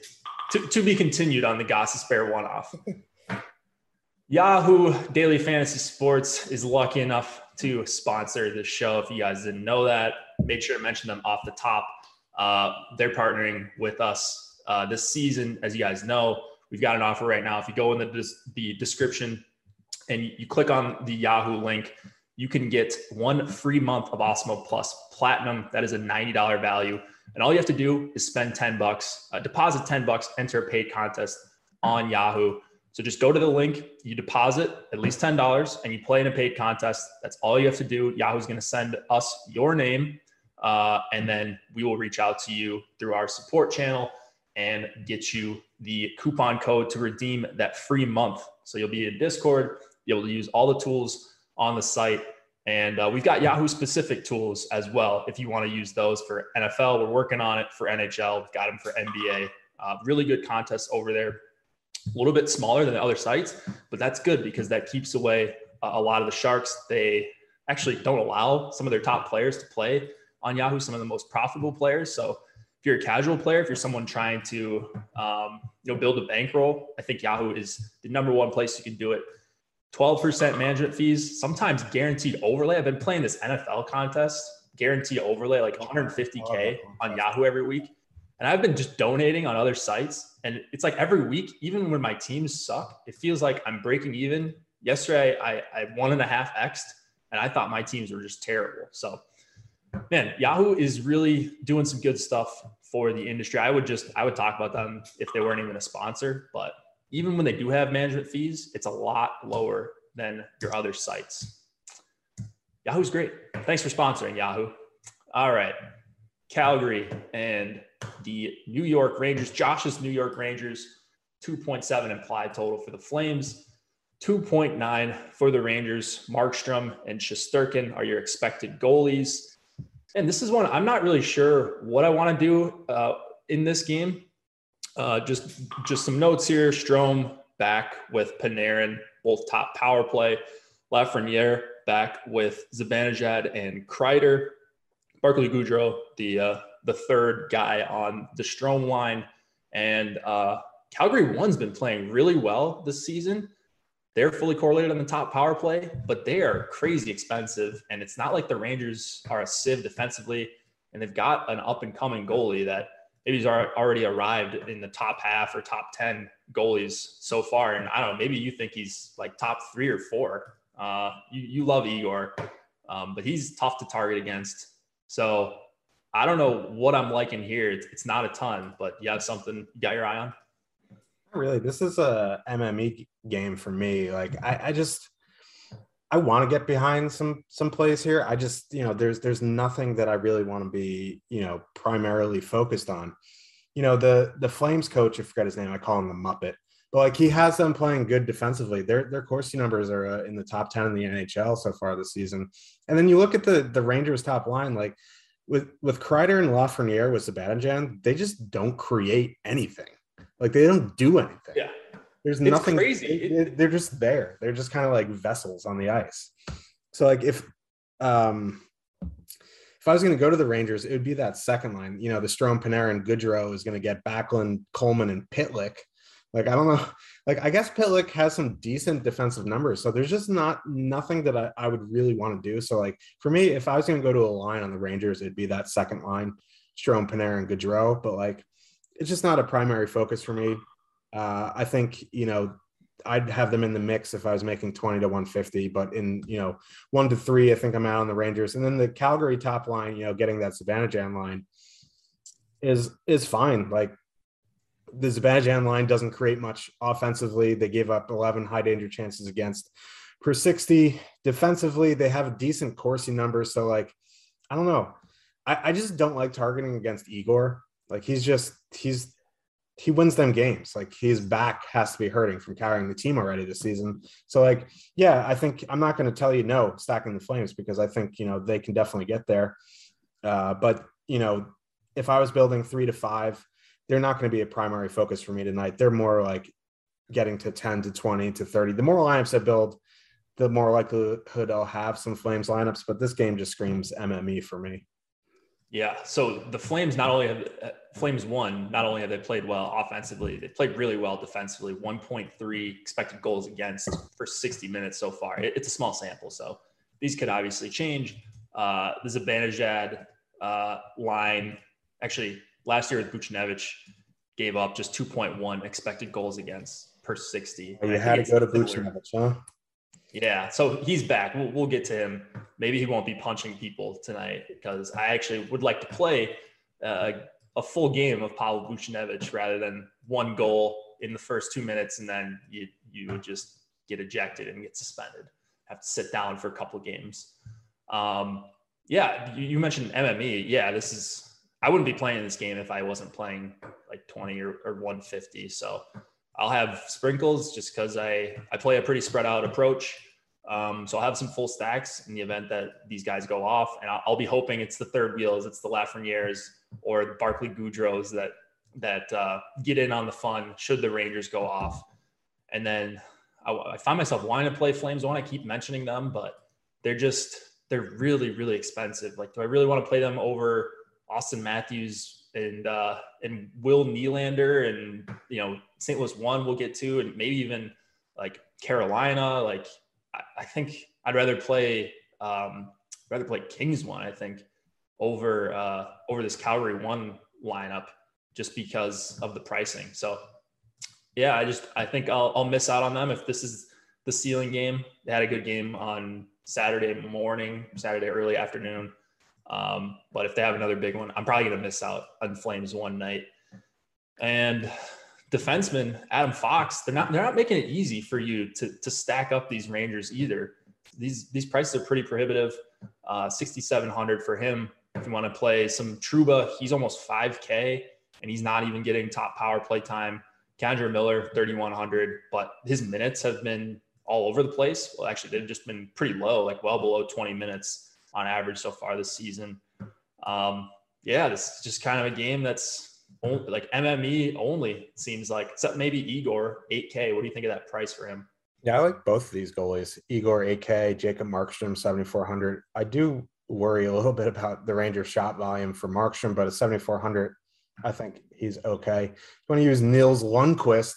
To, to be continued on the Gostisbehere one off. Yahoo Daily Fantasy Sports is lucky enough to sponsor the show. If you guys didn't know that, make sure to mention them off the top. Uh, they're partnering with us uh, this season. As you guys know, we've got an offer right now. If you go in the, des- the description and you, click on the Yahoo link, you can get one free month of Awesemo Plus Platinum. That is a $90 value. And all you have to do is spend 10 bucks, uh, deposit 10 bucks, enter a paid contest on Yahoo. So just go to the link, you deposit at least $10 and you play in a paid contest. That's all you have to do. Yahoo's going to send us your name uh, and then we will reach out to you through our support channel and get you the coupon code to redeem that free month. So you'll be in Discord, be able to use all the tools on the site. And uh, we've got Yahoo specific tools as well. If you want to use those for NFL, we're working on it for NHL, we've got them for NBA. Uh, really good contests over there. A little bit smaller than the other sites, but that's good because that keeps away a lot of the Sharks. They actually don't allow some of their top players to play on Yahoo, some of the most profitable players. So if you're a casual player, if you're someone trying to um, you know build a bankroll, I think Yahoo is the number one place you can do it. 12% management fees, sometimes guaranteed overlay. I've been playing this NFL contest, guaranteed overlay, like 150K on Yahoo every week. And I've been just donating on other sites. And it's like every week, even when my teams suck, it feels like I'm breaking even. Yesterday, I, I one and a half X'd, and I thought my teams were just terrible. So, man, Yahoo is really doing some good stuff for the industry. I would just, I would talk about them if they weren't even a sponsor. But even when they do have management fees, it's a lot lower than your other sites. Yahoo's great. Thanks for sponsoring Yahoo. All right. Calgary and the New York Rangers, Josh's New York Rangers, 2.7 implied total for the Flames, 2.9 for the Rangers. Markstrom and Shesterkin are your expected goalies. And this is one I'm not really sure what I want to do uh, in this game. Uh, just just some notes here. Strome back with Panarin, both top power play. Lafreniere back with Zibanejad and Kreider. Barclay Goodrow, the uh, the third guy on the Strome line, and uh, Calgary one's been playing really well this season. They're fully correlated on the top power play, but they are crazy expensive, and it's not like the Rangers are a sieve defensively, and they've got an up and coming goalie that maybe he's already arrived in the top half or top ten goalies so far, and I don't know, maybe you think he's like top three or four. Uh, you you love Igor, um, but he's tough to target against. So I don't know what I'm liking here. It's, it's not a ton, but you have something you got your eye on. Really. This is a mme game for me. Like i, I just i want to get behind some some plays here. I just you know there's there's nothing that i really want to be you know primarily focused on. You know the the flames coach i forget his name i call him the muppet but like he has them playing good defensively. Their their Corsi numbers are uh, in the top ten in the NHL so far this season. And then you look at the the Rangers top line, like with with Kreider and Lafreniere with Zibanejad, they just don't create anything. Like they don't do anything. Yeah. There's It's nothing crazy. they- they're just there. They're just kind of like vessels on the ice. So like if um if I was going to go to the Rangers, it would be that second line. You know, the Strome, Panarin, and Goodrow is going to get Backlund, Coleman, and Pitlick. Like I don't know. Like I guess Pitlick has some decent defensive numbers, so there's just not nothing that I, I would really want to do. So like for me, if I was going to go to a line on the Rangers, it'd be that second line, Strome, Panarin, and Goodrow. But like it's just not a primary focus for me. Uh, I think you know I'd have them in the mix if I was making 20 to 150, but in, you know, one to three, I think I'm out on the Rangers. And then the Calgary top line, you know, getting that Savannah line is, is fine. Like the Zibanejad line doesn't create much offensively. They gave up 11 high danger chances against per 60 defensively. They have a decent Corsi number. So like, I don't know. I, I just don't like targeting against Igor. Like he's just, he's, he wins them games. Like his back has to be hurting from carrying the team already this season. So like, yeah, I think I'm not going to tell you no stacking the Flames because I think you know they can definitely get there. Uh, but you know, if I was building three to five, they're not going to be a primary focus for me tonight. They're more like getting to 10 to 20 to 30. The more lineups I build, the more likelihood I'll have some Flames lineups. But this game just screams MME for me. Yeah. So the Flames not only have uh, Flames won, not only have they played well offensively, they played really well defensively. 1.3 expected goals against for 60 minutes so far. It- it's a small sample, so these could obviously change. Uh, the Zibanejad uh, line, actually, last year with Buchnevich gave up just 2.1 expected goals against per 60. You And I had to go to Buchnevich, huh? yeah, so he's back. We'll, we'll get to him. Maybe he won't be punching people tonight because I actually would like to play uh, a full game of Pavel Buchnevich rather than one goal in the first two minutes and then you you would just get ejected and get suspended. Have to sit down for a couple of games. Um, yeah, you, you mentioned MME. Yeah, this is. I wouldn't be playing this game if I wasn't playing like 20 or, or 150. So I'll have sprinkles just because I I play a pretty spread out approach. Um, so I'll have some full stacks in the event that these guys go off, and I'll, I'll be hoping it's the third wheels, it's the Lafrenieres or the Barclay Goodrows that that uh, get in on the fun should the Rangers go off. And then I, I find myself wanting to play Flames one. I keep mentioning them, but they're just they're really really expensive. Like, do I really want to play them over Auston Matthews and uh, and Will Nylander and you know St. Louis one we'll get to, and maybe even like Carolina. Like, I, I think I'd rather play um, rather play Kings one. I think over uh, over this Calgary one lineup just because of the pricing. So yeah, I just I think I'll I'll miss out on them if this is the ceiling game. They had a good game on Saturday morning, Saturday early afternoon. Um, but if they have another big one, I'm probably gonna miss out on Flames one night. And defenseman Adam Fox, they're not they're not making it easy for you to to stack up these Rangers either. These these prices are pretty prohibitive. Uh, 6,700 for him. If you want to play some Trouba, he's almost 5K and he's not even getting top power play time. K'Andre Miller, 3,100, but his minutes have been all over the place. Well, actually, they've just been pretty low, like well below 20 minutes on average so far this season. Um, yeah, this is just kind of a game that's only, like MME only, seems like, except maybe Igor, 8K. What do you think of that price for him? Yeah, I like both of these goalies. Igor AK, Jacob Markstrom, 7,400. I do worry a little bit about the Rangers shot volume for Markstrom, but at 7,400, I think he's okay. You want to use Nils Lundkvist,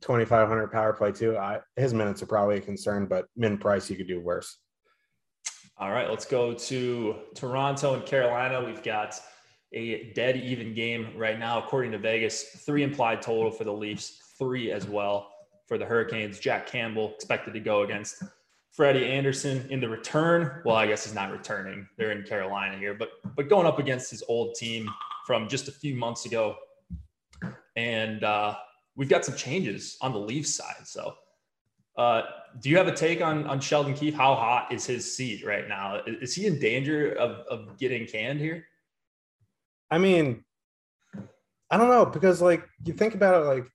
2,500 power play too. I, his minutes are probably a concern, but min price, you could do worse. All right, let's go to Toronto and Carolina. We've got a dead even game right now, according to Vegas. Three implied total for the Leafs, three as well for the Hurricanes. Jack Campbell expected to go against Freddie Andersen in the return. Well, I guess he's not returning. They're in Carolina here, but but going up against his old team from just a few months ago. And uh, we've got some changes on the Leafs side. So uh, do you have a take on on Sheldon Keefe? How hot is his seat right now? Is, is he in danger of, of getting canned here? I mean, I don't know because like you think about it, like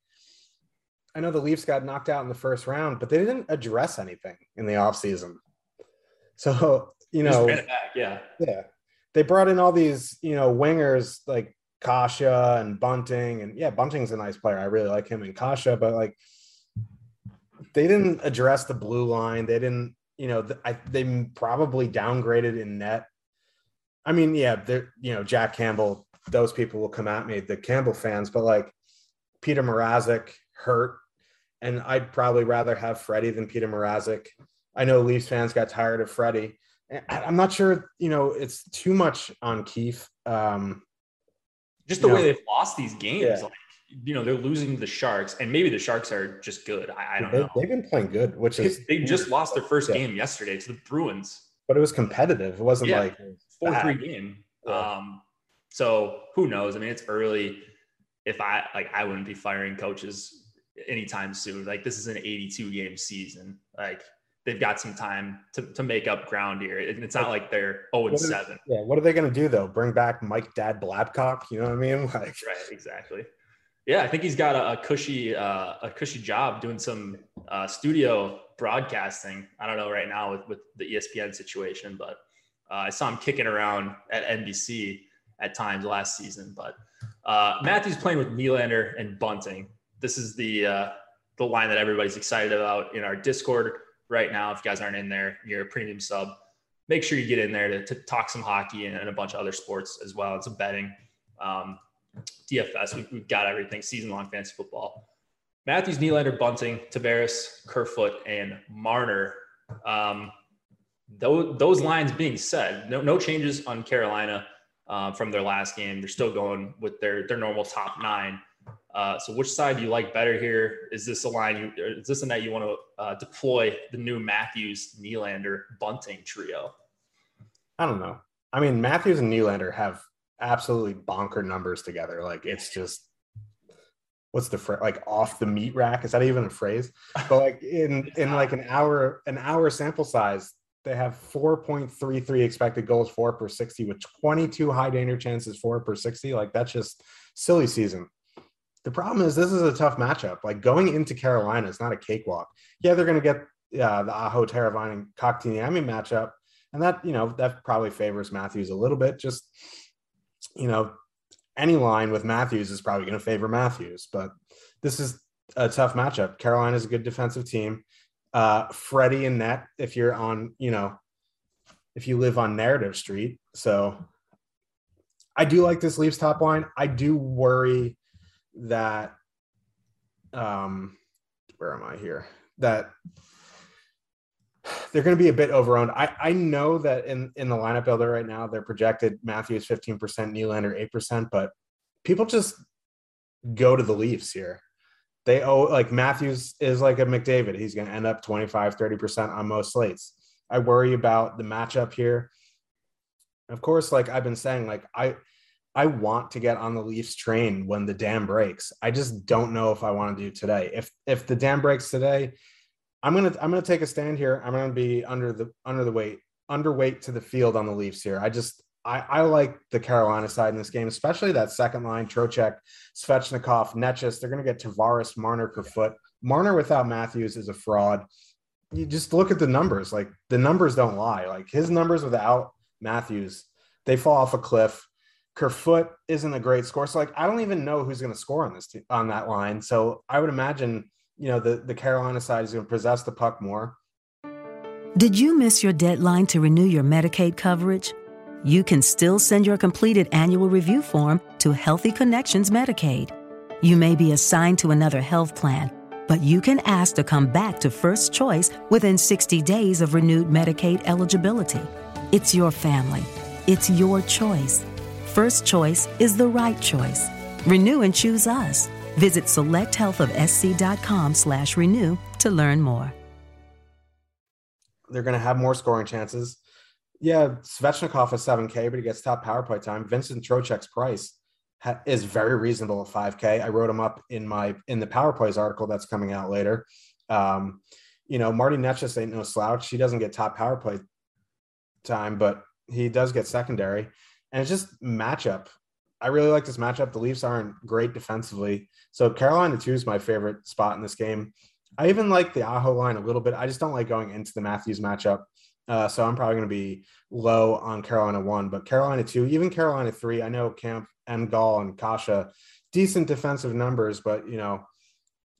I know the Leafs got knocked out in the first round, but they didn't address anything in the offseason. So, you know, yeah. Yeah. They brought in all these, you know, wingers like Kase and Bunting. And yeah, Bunting's a nice player. I really like him and Kase, but like they didn't address the blue line. They didn't, you know, I, they probably downgraded in net. I mean, yeah, they're, you know, Jack Campbell, those people will come at me, the Campbell fans, but like Peter Mrazek hurt. And I'd probably rather have Freddie than Peter Mrazek. I know Leafs fans got tired of Freddie. I'm not sure, you know, it's too much on Keefe. Um, Just the way know, they've lost these games. Yeah. Like, you know, they're losing the Sharks, and maybe the Sharks are just good. I, I don't they, know. They've been playing good, which is they just lost their first yeah. game yesterday to the Bruins. But it was competitive. It wasn't yeah. like four three game. Um, so who knows? I mean, it's early. If I like, I wouldn't be firing coaches anytime soon. Like this is an 82 game season. Like they've got some time to, to make up ground here. It's not like they're 0 and 7. Yeah. What are they going to do though? Bring back Mike Dad Blabcock? You know what I mean? Like, right. Exactly. Yeah. I think he's got a, a cushy, uh, a cushy job doing some uh, studio broadcasting. I don't know right now with, with the ESPN situation, but uh, I saw him kicking around at NBC at times last season. But uh, Matthews playing with Nylander and Bunting. This is the uh, the line that everybody's excited about in our Discord right now. If you guys aren't in there, you're a premium sub. Make sure you get in there to, to talk some hockey and, and, a bunch of other sports as well and some betting. Um, DFS, we've, we've got everything season long fantasy football. Matthews, Nylander, Bunting, Tavares, Kerfoot, and Marner. Um, those, those lines being said, no, no changes on Carolina uh, from their last game. They're still going with their, their normal top nine. Uh, so which side do you like better here? Is this a line you is this a night you want to uh, deploy the new Matthews Nylander bunting trio? I don't know. I mean, Matthews and Nylander have absolutely bonker numbers together. Like it's just what's the phrase like off the meat rack? Is that even a phrase? But like in in like an hour an hour sample size, they have 4.33 expected goals for per 60 with 22 high danger chances for per 60. Like that's just silly season. The problem is this is a tough matchup. Like going into Carolina is not a cakewalk. Yeah, they're going to get uh, the Aho Teravainen and Kotkaniemi matchup, and that you know that probably favors Matthews a little bit. Just you know, any line with Matthews is probably going to favor Matthews, but this is a tough matchup. Carolina is a good defensive team. Uh, Freddie and net if you're on, you know, if you live on Narrative Street. So I do like this Leafs top line. I do worry that um where am I here? That they're going to be a bit overowned. I, I know that in, in the lineup builder right now, they're projected Matthews 15%, Nylander 8%, but people just go to the Leafs here. They owe like Matthews is like a McDavid. He's going to end up 25, 30% on most slates. I worry about the matchup here. Of course, like I've been saying, like I I want to get on the Leafs train when the dam breaks. I just don't know if I want to do today. If if the dam breaks today, I'm gonna I'm gonna take a stand here. I'm gonna be under the under the weight underweight to the field on the Leafs here. I just I, I like the Carolina side in this game, especially that second line, Trocheck, Svechnikov, Necas. They're gonna get Tavares, Marner, Kerfoot. Marner without Matthews is a fraud. You just look at the numbers. Like the numbers don't lie. Like his numbers without Matthews, they fall off a cliff Kerfoot isn't a great scorer. So like I don't even know who's going to score on this t- on that line. So I would imagine you know the the Carolina side is going to possess the puck more. Did you miss your deadline to renew your Medicaid coverage? You can still send your completed annual review form to Healthy Connections Medicaid. You may be assigned to another health plan, but you can ask to come back to First Choice within 60 days of renewed Medicaid eligibility. It's your family. It's your choice. First choice is the right choice. Renew and choose us. Visit selecthealthofsc.com slash renew to learn more. They're going to have more scoring chances. Yeah, Svechnikov is 7K, but he gets top power play time. Vincent Trocheck's price is very reasonable at 5K. I wrote him up in my in the power plays article that's coming out later. Um, you know, Marty Necas ain't no slouch. He doesn't get top power play time, but he does get secondary and it's just matchup. I really like this matchup. The Leafs aren't great defensively. So Carolina 2 is my favorite spot in this game. I even like the Aho line a little bit. I just don't like going into the Matthews matchup. Uh, so I'm probably going to be low on Carolina 1, but Carolina 2, even Carolina 3, I know Kampf, Gall, and Kase, decent defensive numbers, but, you know,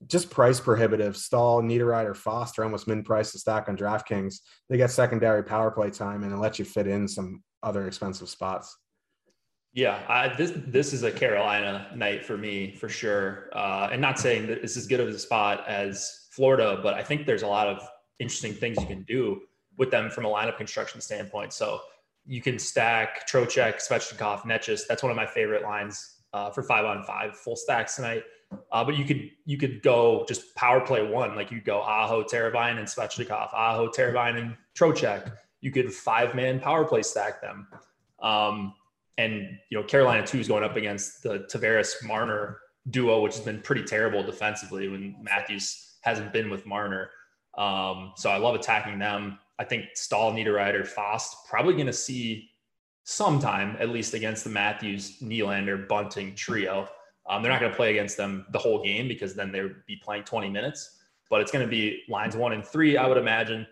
just price prohibitive. Staal, Niederreiter, Foster almost min price to stack on DraftKings. They get secondary power play time and it lets you fit in some other expensive spots. Yeah, I, this this is a Carolina night for me for sure, uh, and not saying that it's as good of a spot as Florida, but I think there's a lot of interesting things you can do with them from a lineup construction standpoint. So you can stack Trocheck, Svechnikov, Necas. That's one of my favorite lines uh, for five on five full stacks tonight. Uh, but you could you could go just power play one, like you go Aho, Teravainen, and Svechnikov, Aho, Teravainen, and Trocheck. You could five man power play stack them. Um, and you know Carolina two is going up against the Tavares Marner duo, which has been pretty terrible defensively when Matthews hasn't been with Marner. Um, so I love attacking them. I think Staal, Niederreiter, Fast probably going to see sometime at least against the Matthews, Nylander, Bunting trio. Um, they're not going to play against them the whole game because then they would be playing 20 minutes. But it's going to be lines one and three, I would imagine.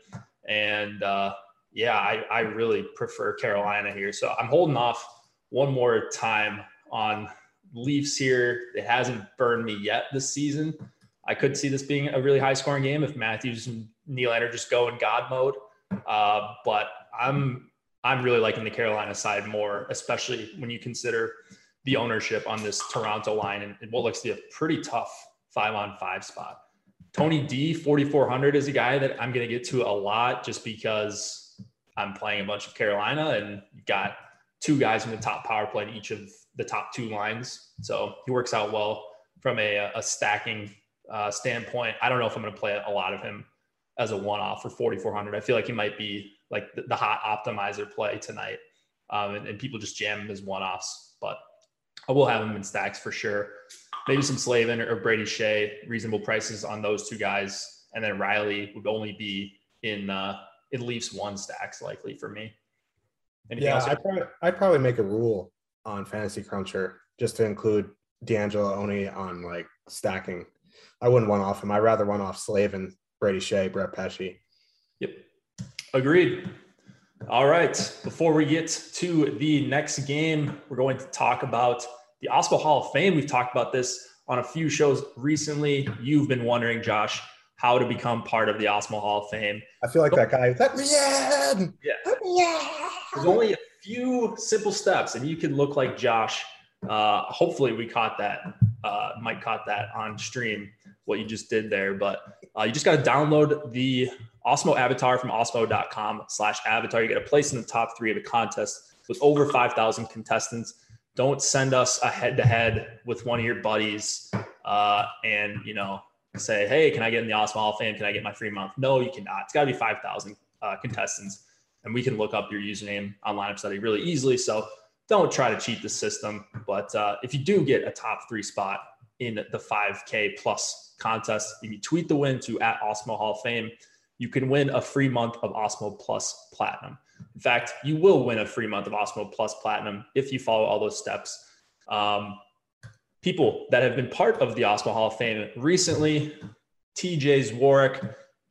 And uh, yeah, I, I really prefer Carolina here. So I'm holding off one more time on Leafs here. It hasn't burned me yet this season. I could see this being a really high scoring game if Matthews and Nylander just go in God mode. Uh, but I'm I'm really liking the Carolina side more, especially when you consider the ownership on this Toronto line and, and what looks to be a pretty tough five on five spot. Tony D, 4,400 is a guy that I'm going to get to a lot just because I'm playing a bunch of Carolina and got two guys in the top power play in each of the top two lines. So he works out well from a, a stacking uh, standpoint. I don't know if I'm going to play a lot of him as a one off for 4,400. I feel like he might be like the, the hot optimizer play tonight. Um, and, and people just jam him as one offs. But I will have him in stacks for sure. Maybe some Slavin or Brady Skjei, reasonable prices on those two guys, and then Rielly would only be in uh, in Leafs one stacks likely for me. Anything yeah, I'd probably, I'd probably make a rule on Fantasy Cruncher just to include DeAngelo only on like stacking. I wouldn't want off him. I'd rather one off Slavin, Brady Skjei, Brett Pesce. Yep, agreed. All right. Before we get to the next game, we're going to talk about the Awesemo Hall of Fame. We've talked about this on a few shows recently. You've been wondering, Josh, how to become part of the Awesemo Hall of Fame. I feel like that guy. Let me in. Yeah. There's only a few simple steps, and you can look like Josh. Uh, hopefully, we caught that. Uh, Mike caught that on stream. What you just did there, but uh, you just got to download the Awesemo avatar from awesemo.com slash avatar. You get a place in the top three of the contest with over 5,000 contestants. Don't send us a head to head with one of your buddies uh, and, you know, say, hey, can I get in the Awesemo Hall of Fame? Can I get my free month? No, you cannot. It's got to be 5,000 uh, contestants. And we can look up your username on lineup study really easily. So don't try to cheat the system. But uh, if you do get a top three spot in the 5K plus contest, and you tweet the win to at Awesemo Hall of Fame, you can win a free month of Awesemo Plus Platinum. In fact, you will win a free month of Awesemo Plus Platinum if you follow all those steps. Um, people that have been part of the Awesemo Hall of Fame recently, TJ's Warwick,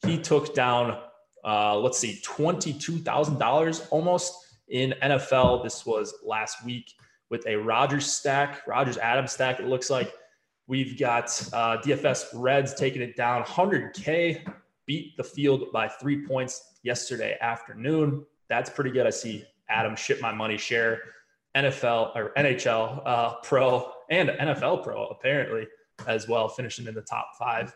he took down, uh, let's see, $22,000 almost in NFL. This was last week with a Rogers stack, Rogers Adams stack, it looks like. We've got uh, DFS Reds taking it down 100K beat the field by three points yesterday afternoon. That's pretty good. I see Adam ship my money share, NFL or NHL uh, pro and NFL pro apparently as well, finishing in the top five.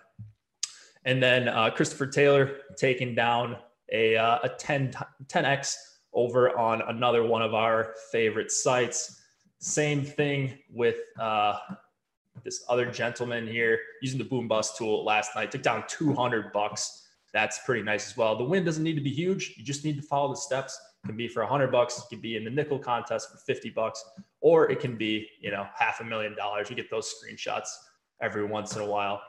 And then uh, Christopher Taylor taking down a, uh, a 10, 10x over on another one of our favorite sites. Same thing with uh, this other gentleman here using the boom bust tool last night. Took down 200 bucks. That's pretty nice as well. The win doesn't need to be huge. You just need to follow the steps. It can be for 100 bucks. It can be in the nickel contest for 50 bucks. Or it can be you know half a million dollars. We get those screenshots every once in a while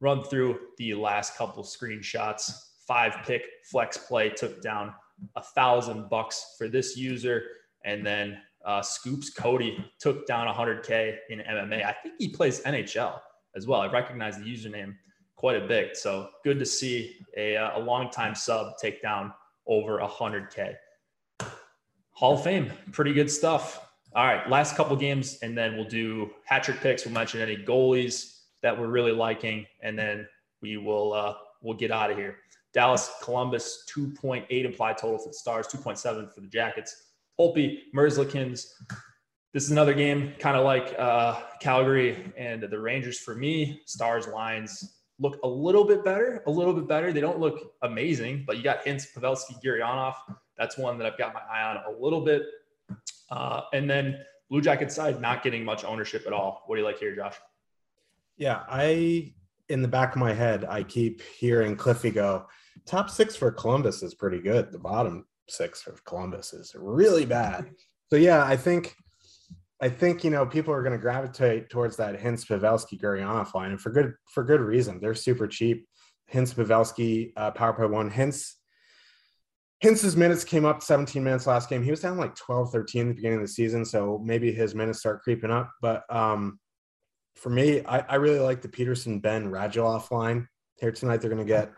run through the last couple screenshots five pick flex play took down a thousand bucks for this user and then Uh, Scoops Cody took down 100K in MMA. I think he plays NHL as well. I recognize the username quite a bit. So good to see a, uh, a long time sub take down over 100K. Hall of Fame, pretty good stuff. All right, last couple games, and then we'll do hat trick picks. We'll mention any goalies that we're really liking, and then we will uh, we'll get out of here. Dallas, Columbus, 2.8 implied total for the Stars, 2.7 for the Jackets. Holtby, Merzlikins. This is another game, kind of like uh, Calgary and the Rangers for me. Stars lines look a little bit better, a little bit better. They don't look amazing, but you got Hintz, Pavelski, Gurianov. That's one that I've got my eye on a little bit. Uh, and then Blue Jacket side, not getting much ownership at all. What do you like here, Josh? Yeah, I in the back of my head, I keep hearing Cliffy go, top six for Columbus is pretty good. The bottom six for Columbus is really bad. So yeah, I think I think you know people are going to gravitate towards that Hintz Pavelski Gurianov line, and for good for good reason. They're super cheap. Hintz Pavelski uh, power play one. Hintz Hintz's minutes came up 17 minutes last game. He was down like 12, 13 at the beginning of the season, so maybe his minutes start creeping up. But um, for me, I, I really like the Peterson Benn Radulov line here tonight. They're going to get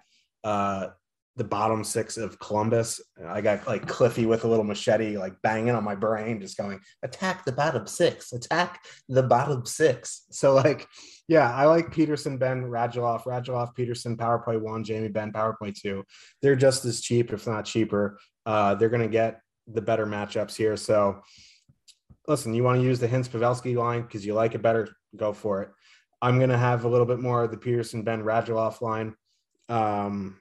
uh, the bottom six of Columbus. I got like Cliffy with a little machete, like banging on my brain, just going, attack the bottom six, attack the bottom six. So, like, yeah, I like Peterson, Benn, Radulov, Radulov, Peterson, power play one, Jamie Benn, power play two. They're just as cheap, if not cheaper. Uh, they're going to get the better matchups here. So, listen, you want to use the Hintz Pavelski line because you like it better, go for it. I'm going to have a little bit more of the Peterson, Benn Radulov line. Um,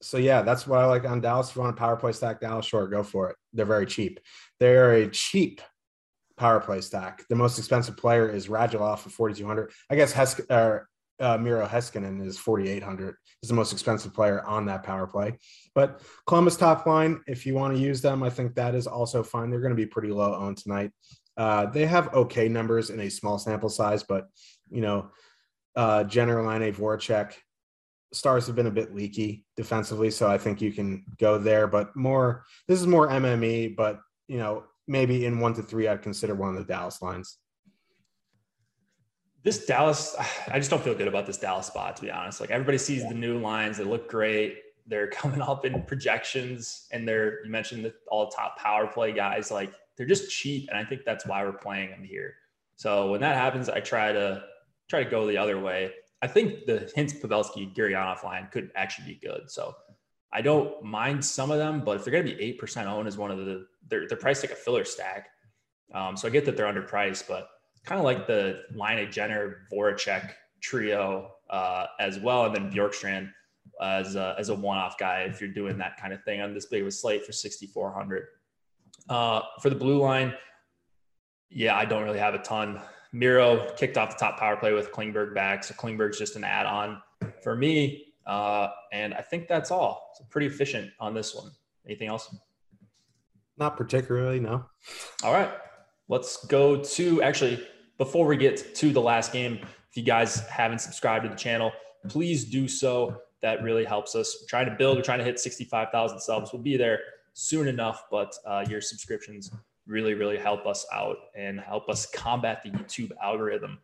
so yeah, that's what I like on Dallas. If you want a power play stack, Dallas, short, go for it. They're very cheap. They're a cheap power play stack. The most expensive player is Radulov for 4,200. I guess Hes- or, uh, Miro Heiskanen is 4,800. Is the most expensive player on that power play. But Columbus top line, if you want to use them, I think that is also fine. They're going to be pretty low owned tonight. Uh, they have okay numbers in a small sample size, but you know, uh, Jenner, Laine, Voracek, Stars have been a bit leaky defensively, so I think you can go there. But more, this is more MME, but you know, maybe in one to three, I'd consider one of the Dallas lines. This Dallas, I just don't feel good about this Dallas spot, to be honest. Like everybody sees the new lines, they look great. They're coming up in projections, and they're you mentioned the all top power play guys. Like they're just cheap, and I think that's why we're playing them here. So when that happens, I try to try to go the other way. I think the Hintz Pavelski Gurianov line could actually be good. So I don't mind some of them, but if they're going to be eight percent owned as one of the they're they're priced like a filler stack. Um, so I get that they're underpriced, but kind of like the Laine Jenner Voracek trio uh, as well, and then Bjorkstrand as a, as a one-off guy if you're doing that kind of thing on this big of a slate for 6,400. Uh, for the blue line, yeah, I don't really have a ton. Miro kicked off the top power play with Klingberg back. So Klingberg's just an add on for me. Uh, and I think that's all. So pretty efficient on this one. Anything else? Not particularly, no. All right. Let's go to actually, before we get to the last game, if you guys haven't subscribed to the channel, please do so. That really helps us. We're trying to build, we're trying to hit 65,000 subs. We'll be there soon enough, but uh, your subscriptions really, really help us out and help us combat the YouTube algorithm.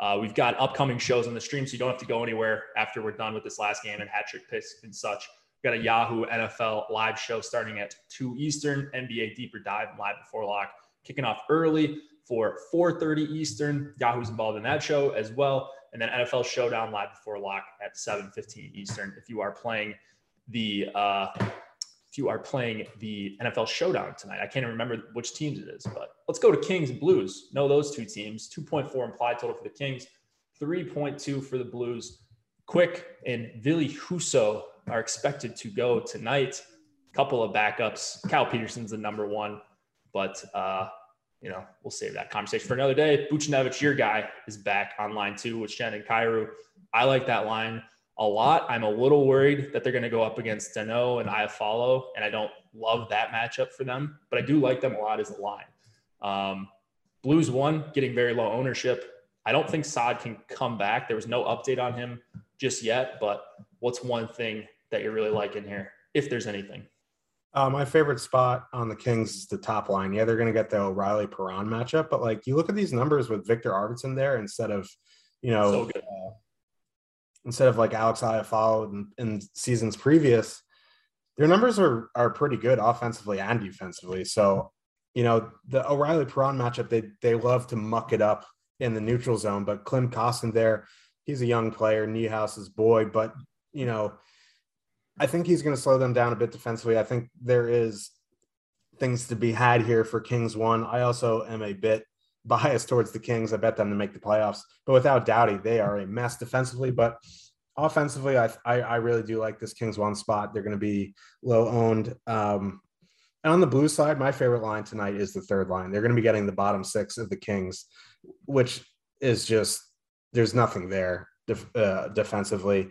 Uh, we've got upcoming shows on the stream, so you don't have to go anywhere after we're done with this last game and hat trick picks and such. We've got a Yahoo NFL live show starting at 2 Eastern, NBA Deeper Dive live before lock, kicking off early for 4.30 Eastern. Yahoo's involved in that show as well. And then NFL Showdown live before lock at 7.15 Eastern if you are playing the uh, if you are playing the NFL Showdown tonight. I can't even remember which teams it is, but let's go to Kings Blues. Know those two teams. 2.4 implied total for the Kings, 3.2 for the Blues. Quick and Ville Husso are expected to go tonight. Couple of backups. Cal Peterson's the number one, but uh, you know we'll save that conversation for another day. Buchnevich, your guy, is back on line two with Shannon Kyrou. I like that line a lot. I'm a little worried that they're going to go up against Danault and I follow, and I don't love that matchup for them, but I do like them a lot as a line. Um, Blues one, getting very low ownership. I don't think Saad can come back. There was no update on him just yet, but what's one thing that you really like in here, if there's anything? Uh, my favorite spot on the Kings is the top line. Yeah, they're going to get the O'Reilly Perron matchup, but like you look at these numbers with Viktor Arvidsson there instead of, you know, So uh, instead of like Alex Iafallo in, in seasons previous, their numbers are are pretty good offensively and defensively. So, you know, the O'Reilly Perron matchup, they they love to muck it up in the neutral zone, but Klim Kostin there, he's a young player, Niehouse's boy, but you know, I think he's going to slow them down a bit defensively. I think there is things to be had here for Kings one. I also am a bit biased towards the Kings. I bet them to make the playoffs, but without Doughty, they are a mess defensively. But offensively, I I, I really do like this Kings one spot. They're going to be low owned. Um, and on the blue side, my favorite line tonight is the third line. They're going to be getting the bottom six of the Kings, which is just there's nothing there def, uh, defensively.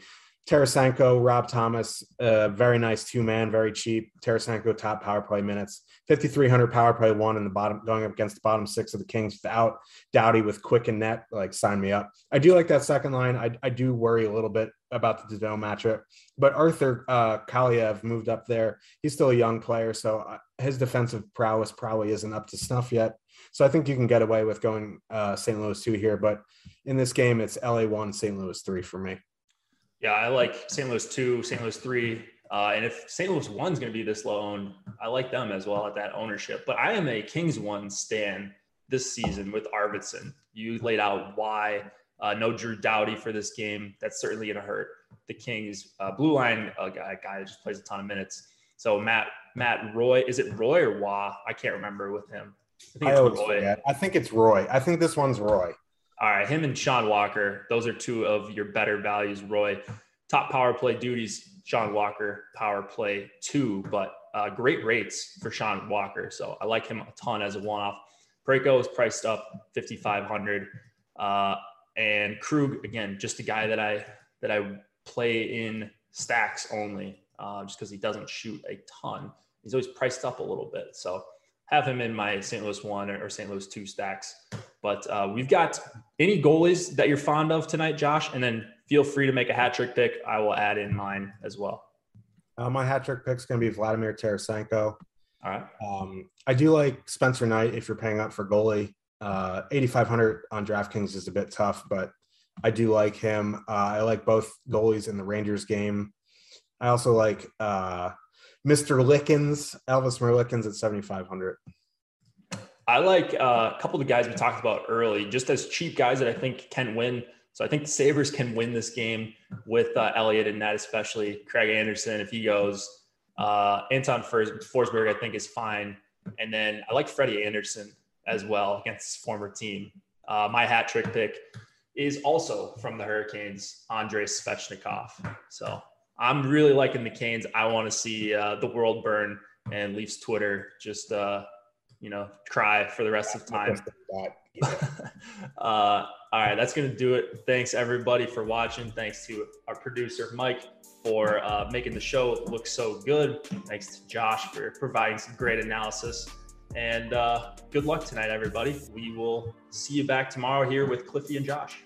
Tarasenko, Rob Thomas, uh, very nice two man, very cheap. Tarasenko top power play minutes, 5,300 power play one in the bottom, going up against the bottom six of the Kings without Doughty with quick and net. Like, sign me up. I do like that second line. I, I do worry a little bit about the Danault matchup, but Arthur uh, Kaliyev moved up there. He's still a young player, so uh, his defensive prowess probably isn't up to snuff yet. So I think you can get away with going uh, St. Louis two here, but in this game, it's LA one, St. Louis three for me. Yeah, I like St. Louis two, St. Louis three. Uh, and if St. Louis one's going to be this low owned, I like them as well at that ownership. But I am a Kings one stan this season with Arvidsson. You laid out why. Uh, no Drew Doughty for this game. That's certainly going to hurt the Kings. Uh, blue line, a guy, guy that just plays a ton of minutes. So Matt Matt Roy, is it Roy or Wah? I can't remember with him. I think I, it's Roy. forget. I think it's Roy. I think this one's Roy. All right, him and Sean Walker, those are two of your better values. Roy, top power play duties, Sean Walker, power play two, but uh, great rates for Sean Walker. So I like him a ton as a one off. Parayko is priced up 5,500. Uh, and Krug, again, just a guy that I that I play in stacks only, uh, just because he doesn't shoot a ton. He's always priced up a little bit. So have him in my St. Louis one or St. Louis two stacks. But uh, we've got any goalies that you're fond of tonight, Josh, and then feel free to make a hat trick pick. I will add in mine as well. Uh, my hat trick pick is going to be Vladimir Tarasenko. All right. Um, I do like Spencer Knight if you're paying up for goalie. Uh, 8,500 on DraftKings is a bit tough, but I do like him. Uh, I like both goalies in the Rangers game. I also like uh, Mr. Lickens, Elvis Merzlikins at 7,500. I like uh, a couple of the guys we talked about early, just as cheap guys that I think can win. So I think the Sabres can win this game with uh, Elliott and that, especially Craig Anderson if he goes. Uh, Anton Forsberg, I think, is fine. And then I like Freddie Andersen as well against his former team. Uh, my hat trick pick is also from the Hurricanes, Andrei Svechnikov. So I'm really liking the Canes. I want to see uh, the world burn and Leafs Twitter just, uh, you know, cry for the rest of time. uh, all right, that's going to do it. Thanks everybody for watching. Thanks to our producer, Mike, for uh, making the show look so good. Thanks to Josh for providing some great analysis. And uh, good luck tonight, everybody. We will see you back tomorrow here with Cliffy and Josh.